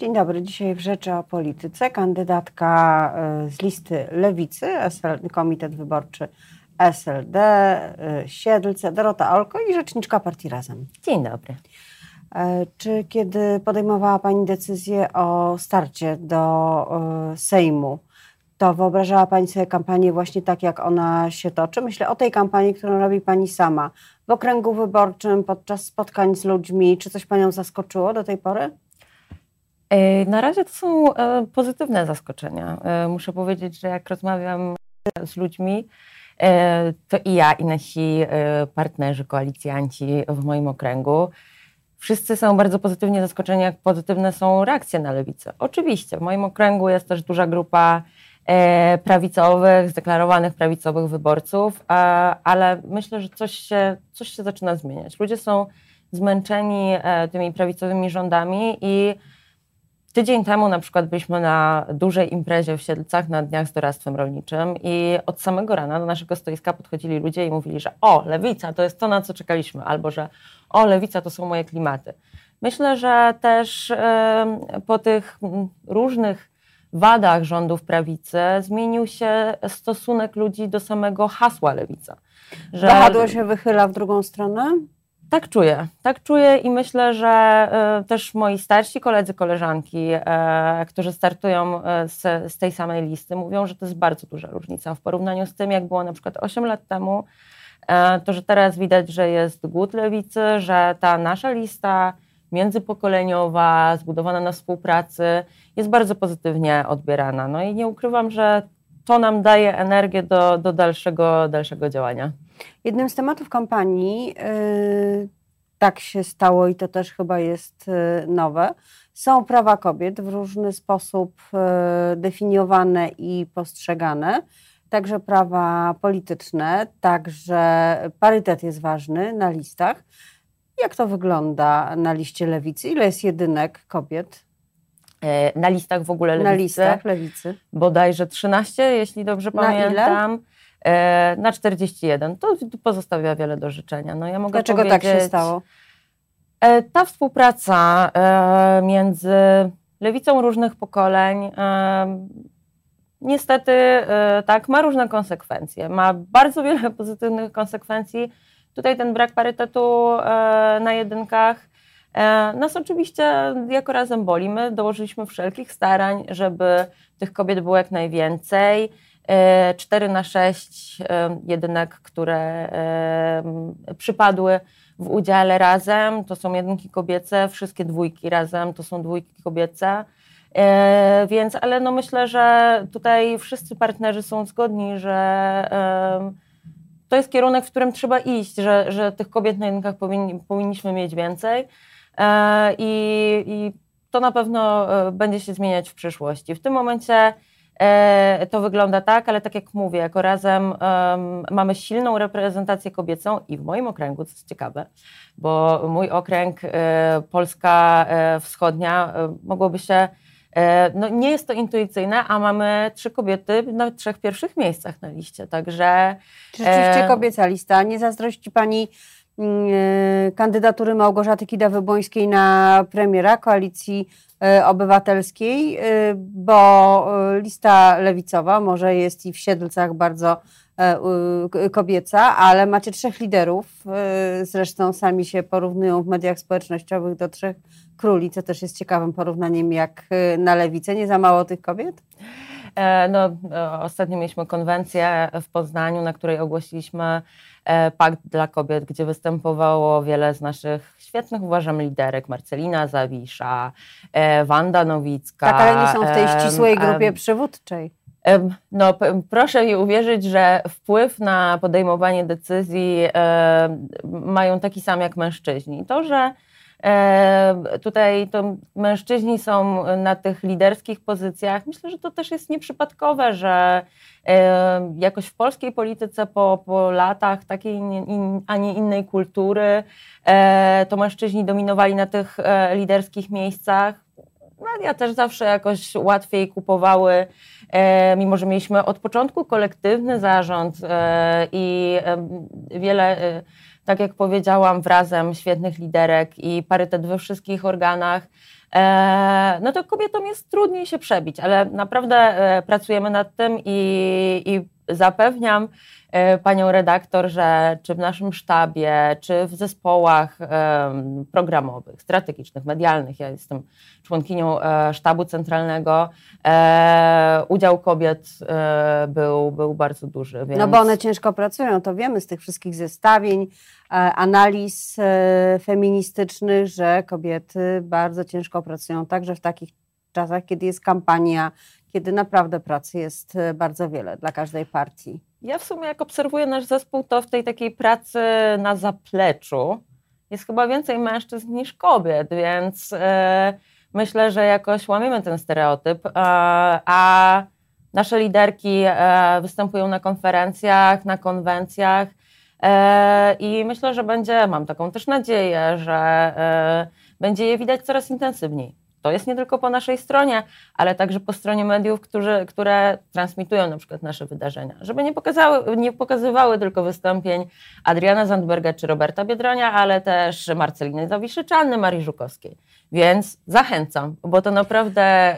Dzień dobry. Dzisiaj w Rzeczy o Polityce kandydatka y, z listy Lewicy, Komitet Wyborczy SLD, y, Siedlce, Dorota Olko i rzeczniczka partii Razem. Dzień dobry. E, czy kiedy podejmowała Pani decyzję o starcie do Sejmu, to wyobrażała Pani sobie kampanię właśnie tak, jak ona się toczy? Myślę o tej kampanii, którą robi Pani sama w okręgu wyborczym, podczas spotkań z ludźmi. Czy coś Panią zaskoczyło do tej pory? E, na razie to są e, pozytywne zaskoczenia. E, muszę powiedzieć, że jak rozmawiam z ludźmi, to i ja, i nasi partnerzy, koalicjanci w moim okręgu, wszyscy są bardzo pozytywnie zaskoczeni, jak pozytywne są reakcje na lewicę. Oczywiście, w moim okręgu jest też duża grupa prawicowych, zdeklarowanych prawicowych wyborców, ale myślę, że coś się, coś się zaczyna zmieniać. Ludzie są zmęczeni tymi prawicowymi rządami i Tydzień temu na przykład byliśmy na dużej imprezie w Siedlcach na Dniach z Doradztwem Rolniczym i od samego rana do naszego stoiska podchodzili ludzie i mówili, że o, lewica to jest to, na co czekaliśmy, albo że o, lewica to są moje klimaty. Myślę, że też po tych różnych wadach rządów prawicy zmienił się stosunek ludzi do samego hasła lewica. Że... Się wychyla w drugą stronę? Tak czuję, tak czuję i myślę, że y, też moi starsi koledzy, koleżanki, y, którzy startują e, z, z, tej samej listy, mówią, że to jest bardzo duża różnica w porównaniu z tym, jak było na przykład 8 lat temu. Y, to, że teraz widać, że jest głód lewicy, że ta nasza lista międzypokoleniowa, zbudowana na współpracy, jest bardzo pozytywnie odbierana. No i nie ukrywam, że to nam daje energię do, do dalszego, dalszego działania. Jednym z tematów kampanii, yy, tak się stało i to też chyba jest yy, nowe, są prawa kobiet w różny sposób yy, definiowane i postrzegane. Także prawa polityczne, także parytet jest ważny na listach. Jak to wygląda na liście lewicy? Ile jest jedynek kobiet? E, na listach w ogóle lewicy. Na listach lewicy. Bodajże 13, jeśli dobrze na pamiętam. Ile? E, na 41. To pozostawia wiele do życzenia. No, ja mogę Dlaczego tak się stało? E, ta współpraca e, między lewicą różnych pokoleń niestety tak ma różne konsekwencje. Ma bardzo wiele pozytywnych konsekwencji. Tutaj ten brak parytetu na jedynkach nas oczywiście jako razem boli. My dołożyliśmy wszelkich starań, żeby tych kobiet było jak najwięcej. 4 na 6 jedynek, które przypadły w udziale razem, to są jedynki kobiece, wszystkie dwójki razem to są dwójki kobiece. E, więc, ale no myślę, że tutaj wszyscy partnerzy są zgodni, że to jest kierunek, w którym trzeba iść, że, że tych kobiet na jedynkach powinni, powinniśmy mieć więcej. E, I, I to na pewno e, będzie się zmieniać w przyszłości. W tym momencie E, to wygląda tak, ale tak jak mówię, jako razem um, mamy silną reprezentację kobiecą i w moim okręgu, co jest ciekawe, bo mój okręg e, Polska e, Wschodnia e, mogłoby się e, no nie jest to intuicyjne, a mamy trzy kobiety na trzech pierwszych miejscach na liście, także... Rzeczywiście kobieca lista. Nie zazdrości Pani kandydatury Małgorzaty Kida-Wybońskiej na premiera koalicji E, obywatelskiej, e, bo e, lista lewicowa może jest i w Siedlcach bardzo kobieca, ale macie trzech liderów, zresztą sami się porównują w mediach społecznościowych do trzech króli, co też jest ciekawym porównaniem jak na lewicę. Nie za mało tych kobiet? No, ostatnio mieliśmy konwencję w Poznaniu, na której ogłosiliśmy Pakt dla Kobiet, gdzie występowało wiele z naszych świetnych, uważam, liderek. Marcelina Zawisza, e, Wanda Nowicka. Tak, ale nie są w tej ścisłej grupie przywódczej. No, proszę mi uwierzyć, że wpływ na podejmowanie decyzji mają taki sam jak mężczyźni. To, że tutaj to mężczyźni są na tych liderskich pozycjach, myślę, że to też jest nieprzypadkowe, że jakoś w polskiej polityce po, po latach takiej, a nie innej kultury, e, to mężczyźni dominowali na tych e, liderskich miejscach. Media też zawsze jakoś łatwiej kupowały, e, mimo że mieliśmy od początku kolektywny zarząd i wiele, tak jak powiedziałam, wrazem świetnych liderek i parytet we wszystkich organach no to kobietom jest trudniej się przebić, ale naprawdę pracujemy nad tym i, i zapewniam, E, panią redaktor, że czy w naszym sztabie, czy w zespołach programowych, strategicznych, medialnych, ja jestem członkinią e, sztabu centralnego, e, udział kobiet był, był bardzo duży. Więc... No bo one ciężko pracują, to wiemy z tych wszystkich zestawień, analiz feministycznych, że kobiety bardzo ciężko pracują, także w takich czasach, kiedy jest kampania, kiedy naprawdę pracy jest bardzo wiele dla każdej partii. Ja w sumie jak obserwuję nasz zespół, to w tej takiej pracy na zapleczu jest chyba więcej mężczyzn niż kobiet, więc e, myślę, że jakoś łamiemy ten stereotyp. E, a nasze liderki e, występują na konferencjach, na konwencjach i myślę, że będzie, mam taką też nadzieję, że będzie je widać coraz intensywniej. To jest nie tylko po naszej stronie, ale także po stronie mediów, którzy, które transmitują na przykład nasze wydarzenia. Żeby nie, pokazały, nie pokazywały tylko wystąpień Adriana Zandberga czy Roberta Biedronia, ale też Marceliny Zawiszyczanny, Marii Żukowskiej. Więc zachęcam, bo to naprawdę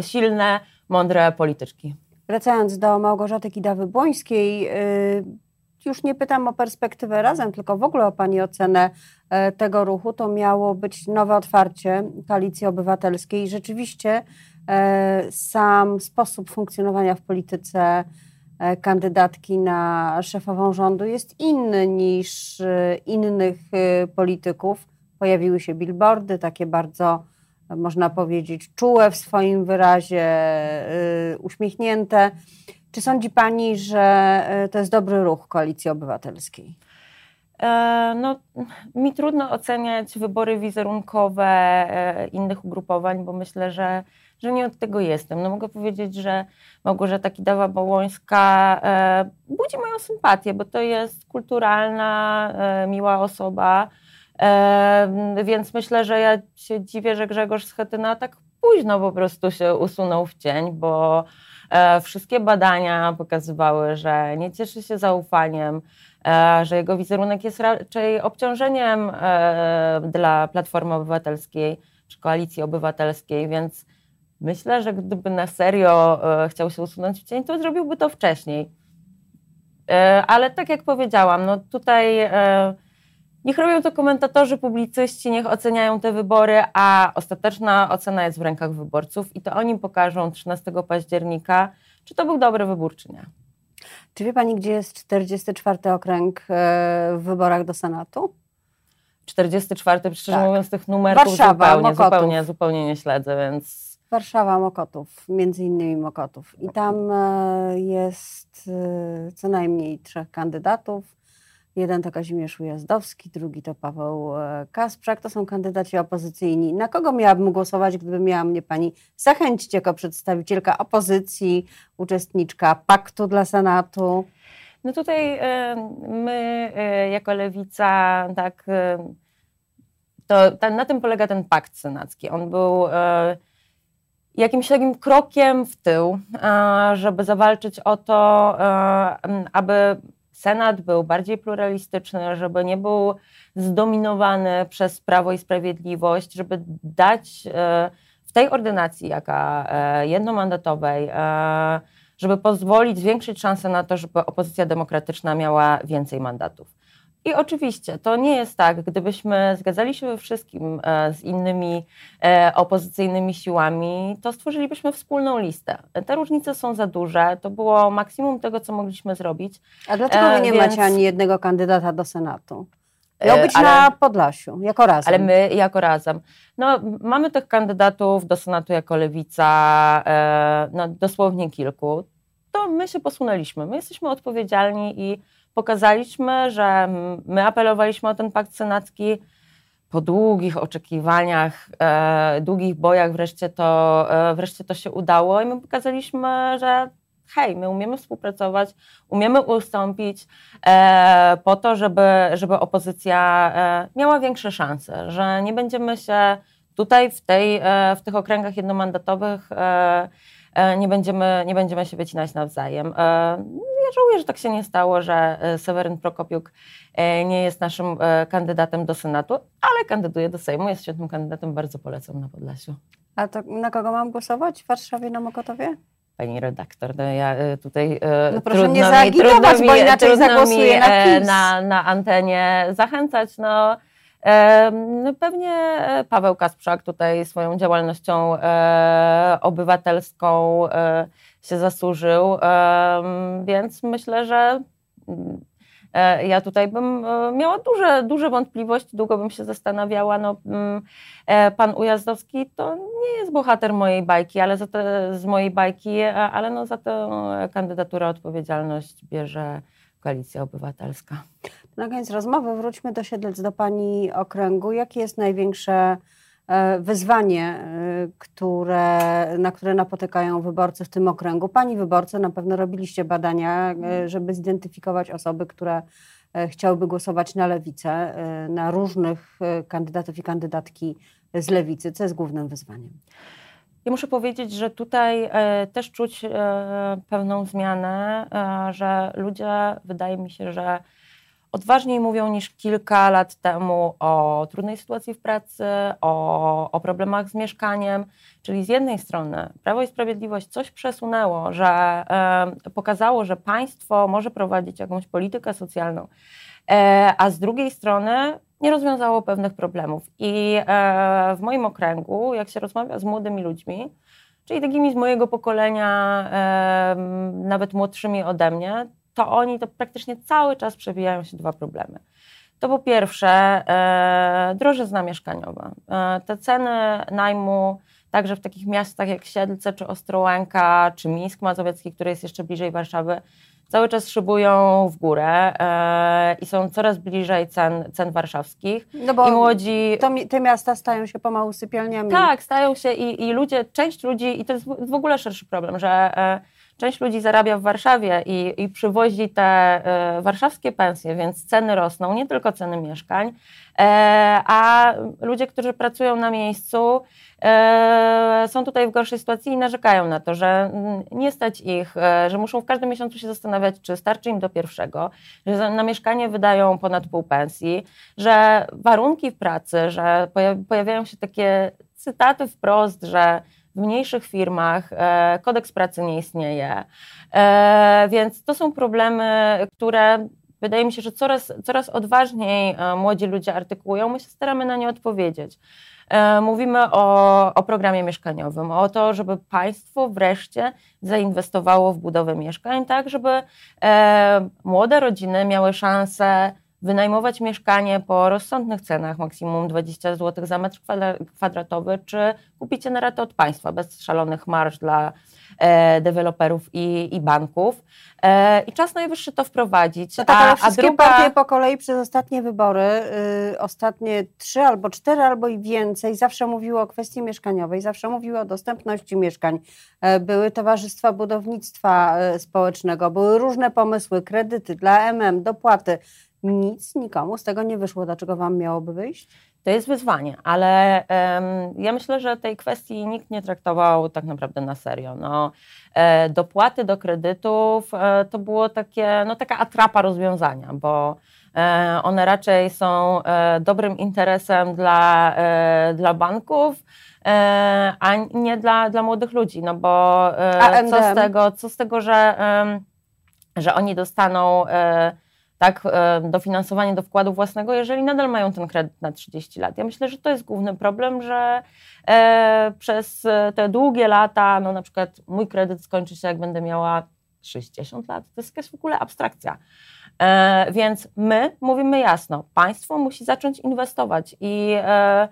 silne, mądre polityczki. Wracając do Małgorzaty Kidawy-Błońskiej, y, już nie pytam o perspektywę razem, tylko w ogóle o Pani ocenę e, tego ruchu. To miało być nowe otwarcie Koalicji Obywatelskiej. Rzeczywiście e, sam sposób funkcjonowania w polityce e, kandydatki na szefową rządu jest inny niż innych polityków. Pojawiły się billboardy, takie bardzo, można powiedzieć, czułe w swoim wyrazie, uśmiechnięte. Czy sądzi Pani, że e, to jest dobry ruch Koalicji Obywatelskiej? E, no, mi trudno oceniać wybory wizerunkowe e, innych ugrupowań, bo myślę, że, że nie od tego jestem. No, mogę powiedzieć, że Małgorzata Kidawa-Bołońska budzi moją sympatię, bo to jest kulturalna, miła osoba, więc myślę, że ja się dziwię, że Grzegorz Schetyna tak późno po prostu się usunął w cień, bo E, wszystkie badania pokazywały, że nie cieszy się zaufaniem, e, że jego wizerunek jest raczej obciążeniem e, dla Platformy Obywatelskiej czy Koalicji Obywatelskiej, więc myślę, że gdyby na serio chciał się usunąć w cień, to zrobiłby to wcześniej. Ale tak jak powiedziałam, no tutaj Niech robią to komentatorzy, publicyści, niech oceniają te wybory, a ostateczna ocena jest w rękach wyborców i to oni pokażą 13 października, czy to był dobry wybór, czy nie. Czy wie Pani, gdzie jest 44 okręg e, w wyborach do Senatu? 44, szczerze tak. mówiąc, tych numerów Warszawa, zupełnie, zupełnie, zupełnie nie śledzę, więc... Warszawa, Mokotów, między innymi Mokotów. I tam e, jest e, co najmniej trzech kandydatów. Jeden to Kazimierz Ujazdowski, drugi to Paweł e, Kasprzak. To są kandydaci opozycyjni. Na kogo miałabym głosować, gdyby miała mnie pani zachęcić jako przedstawicielka opozycji, uczestniczka paktu dla Senatu? No tutaj e, my e, jako lewica, tak, to na tym polega ten pakt senacki. On był jakimś takim krokiem w tył, żeby zawalczyć o to, aby Senat był bardziej pluralistyczny, żeby nie był zdominowany przez Prawo i Sprawiedliwość, żeby dać e, w tej ordynacji, jaka e, jednomandatowej, e, żeby pozwolić zwiększyć szanse na to, żeby opozycja demokratyczna miała więcej mandatów. I oczywiście to nie jest tak, gdybyśmy zgadzali się we wszystkim e, z innymi e, opozycyjnymi siłami, to stworzylibyśmy wspólną listę. Te różnice są za duże, to było maksimum tego, co mogliśmy zrobić. A dlaczego wy nie Więc... macie ani jednego kandydata do Senatu? Miał być ale, na Podlasiu, jako razem. Ale my jako razem. No, mamy tych kandydatów do Senatu jako lewica, e, no, dosłownie kilku. To my się posunęliśmy. My jesteśmy odpowiedzialni i pokazaliśmy, że my apelowaliśmy o ten pakt senacki po długich oczekiwaniach, e, długich bojach wreszcie to, e, wreszcie to się udało i my pokazaliśmy, że hej, my umiemy współpracować, umiemy ustąpić e, po to, żeby, żeby opozycja e, miała większe szanse, że nie będziemy się tutaj w, tej, e, w tych okręgach jednomandatowych e, nie będziemy, nie będziemy się wycinać nawzajem. Ja żałuję, że tak się nie stało, że Seweryn Prokopiuk nie jest naszym kandydatem do Senatu, ale kandyduje do Sejmu, jest świetnym kandydatem, bardzo polecam na Podlasiu. A to na kogo mam głosować w Warszawie na Mokotowie? Pani redaktor, no ja tutaj no proszę nie zaagitować, bo inaczej zagłosuję mi, na, na na antenie zachęcać. No, no pewnie e, Paweł Kasprzak tutaj swoją działalnością e, obywatelską e, się zasłużył, więc myślę, że mm, ja tutaj bym miała duże, duże wątpliwości, długo bym się zastanawiała. No, mm, pan Ujazdowski to nie jest bohater mojej bajki, ale za te, z mojej bajki, ale no za tę kandydaturę odpowiedzialność bierze Koalicja Obywatelska. Na koniec rozmowy wróćmy do Siedlec, do Pani okręgu. Jakie jest największe e, wyzwanie, e, które, na które napotykają wyborcy w tym okręgu? Pani wyborcy na pewno robiliście badania, e, żeby zidentyfikować osoby, które chciałyby głosować na lewicę, na różnych kandydatów i kandydatki z lewicy. Co jest głównym wyzwaniem? Ja muszę powiedzieć, że tutaj e, też czuć e, pewną zmianę, e, że ludzie, wydaje mi się, że odważniej mówią niż kilka lat temu o trudnej sytuacji w pracy, o, o problemach z mieszkaniem. Czyli z jednej strony Prawo i Sprawiedliwość coś przesunęło, że pokazało, że państwo może prowadzić jakąś politykę socjalną, e, a z drugiej strony nie rozwiązało pewnych problemów. I e, w moim okręgu, jak się rozmawia z młodymi ludźmi, czyli takimi z mojego pokolenia, nawet młodszymi ode mnie, to oni to praktycznie cały czas przewijają się dwa problemy. To po pierwsze e, drożyzna mieszkaniowa. E, te ceny najmu także w takich miastach jak Siedlce, czy Ostrołęka, czy Mińsk Mazowiecki, który jest jeszcze bliżej Warszawy, cały czas szybują w górę e, i są coraz bliżej cen, cen warszawskich. No bo I młodzi... To, te miasta stają się pomału sypialniami. Tak, stają się i, i ludzie, część ludzi, i to jest w ogóle szerszy problem, że e, część ludzi zarabia w Warszawie i, i przywozi te e, warszawskie pensje, więc ceny rosną, nie tylko ceny mieszkań, e, a ludzie, którzy pracują na miejscu, e, są tutaj w gorszej sytuacji i narzekają na to, że nie stać ich, e, że muszą w każdym miesiącu się zastanawiać, czy starczy im do pierwszego, że na mieszkanie wydają ponad pół pensji, że warunki pracy, że pojawiają się takie cytaty wprost, że w mniejszych firmach e, kodeks pracy nie istnieje. E, więc to są problemy, które wydaje mi się, że coraz, coraz odważniej e, młodzi ludzie artykułują. My się staramy na nie odpowiedzieć. Mówimy o, o programie mieszkaniowym, o to, żeby państwo wreszcie zainwestowało w budowę mieszkań, tak żeby młode rodziny miały szansę wynajmować mieszkanie po rozsądnych cenach, maksimum 20 zł za metr kwadratowy, czy kupić je na ratę od państwa, bez szalonych marsz dla e, deweloperów i, i banków. E, I czas najwyższy to wprowadzić. No tak, ale a, a druga... partie po kolei przez ostatnie wybory, y, ostatnie trzy albo cztery albo i więcej, zawsze mówiły o kwestii mieszkaniowej, zawsze mówiły o dostępności mieszkań. E, były towarzystwa budownictwa e, społecznego, były różne pomysły, kredyty dla MM, dopłaty nic nikomu z tego nie wyszło. Dlaczego Wam miałoby wyjść? To jest wyzwanie, ale um, ja myślę, że tej kwestii nikt nie traktował tak naprawdę na serio. No, e, dopłaty do kredytów e, to było takie, no, taka atrapa rozwiązania, bo e, one raczej są e, dobrym interesem dla, e, dla banków, e, a nie dla, dla młodych ludzi. No bo co z, tego, co z tego, że, że oni dostaną tak, e, dofinansowanie do wkładu własnego, jeżeli nadal mają ten kredyt na 30 lat. Ja myślę, że to jest główny problem, że e, przez te długie lata, no na przykład mój kredyt skończy się, jak będę miała 60 lat. To jest jakaś w ogóle abstrakcja. E, więc my mówimy jasno, państwo musi zacząć inwestować i e,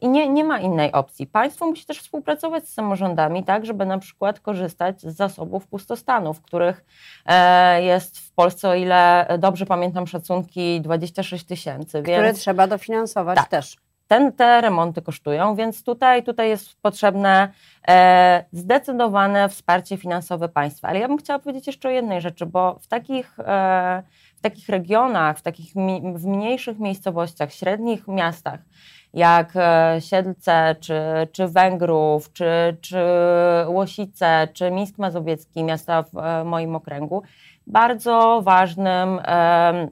i nie, nie ma innej opcji. Państwo musi też współpracować z samorządami, tak, żeby na przykład korzystać z zasobów pustostanów, których e, jest w Polsce, o ile dobrze pamiętam szacunki, 26 tysięcy. Które więc... trzeba dofinansować tak. też. Ten, te remonty kosztują, więc tutaj, tutaj jest potrzebne e, zdecydowane wsparcie finansowe państwa. Ale ja bym chciała powiedzieć jeszcze o jednej rzeczy, bo w takich, e, w takich regionach, w takich mi, w mniejszych miejscowościach, średnich miastach, jak e, Siedlce, czy, czy Węgrów, czy, czy Łosice, czy Mińsk Mazowiecki, miasta w e, moim okręgu, bardzo ważnym e,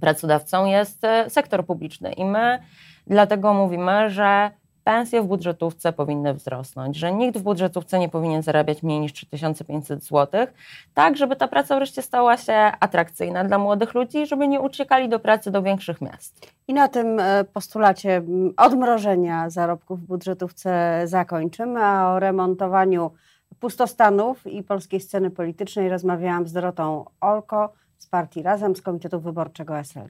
pracodawcą jest sektor publiczny. I my dlatego mówimy, że pensje w budżetówce powinny wzrosnąć, że nikt w budżetówce nie powinien zarabiać mniej niż 3500 zł, tak żeby ta praca wreszcie stała się atrakcyjna dla młodych ludzi, żeby nie uciekali do pracy do większych miast. I na tym e, postulacie odmrożenia zarobków w budżetówce zakończymy, a o remontowaniu pustostanów i polskiej sceny politycznej rozmawiałam z Dorotą Olko z partii Razem z Komitetu Wyborczego SLD.